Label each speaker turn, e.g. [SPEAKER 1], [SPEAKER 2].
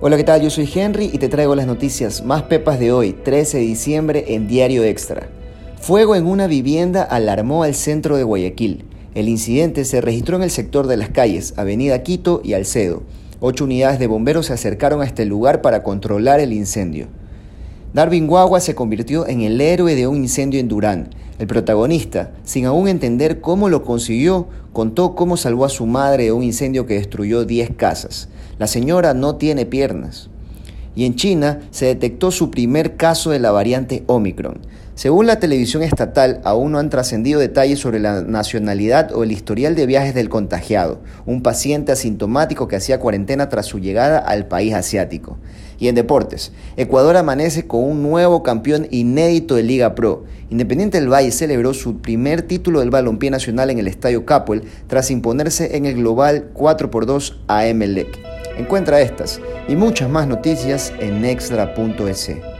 [SPEAKER 1] Hola, ¿qué tal? Yo soy Henry y te traigo las noticias más pepas de hoy, 13 de diciembre, en Diario Extra. Fuego en una vivienda alarmó al centro de Guayaquil. El incidente se registró en el sector de las calles, Avenida Quito y Alcedo. Ocho unidades de bomberos se acercaron a este lugar para controlar el incendio. Darwin Guagua se convirtió en el héroe de un incendio en Durán. El protagonista, sin aún entender cómo lo consiguió, contó cómo salvó a su madre de un incendio que destruyó 10 casas. La señora no tiene piernas. Y en China se detectó su primer caso de la variante Omicron. Según la televisión estatal, aún no han trascendido detalles sobre la nacionalidad o el historial de viajes del contagiado, un paciente asintomático que hacía cuarentena tras su llegada al país asiático. Y en deportes, Ecuador amanece con un nuevo campeón inédito de Liga Pro. Independiente del Valle celebró su primer título del balompié nacional en el Estadio Capuel tras imponerse en el global 4 por 2 a Emelec. Encuentra estas y muchas más noticias en extra.es.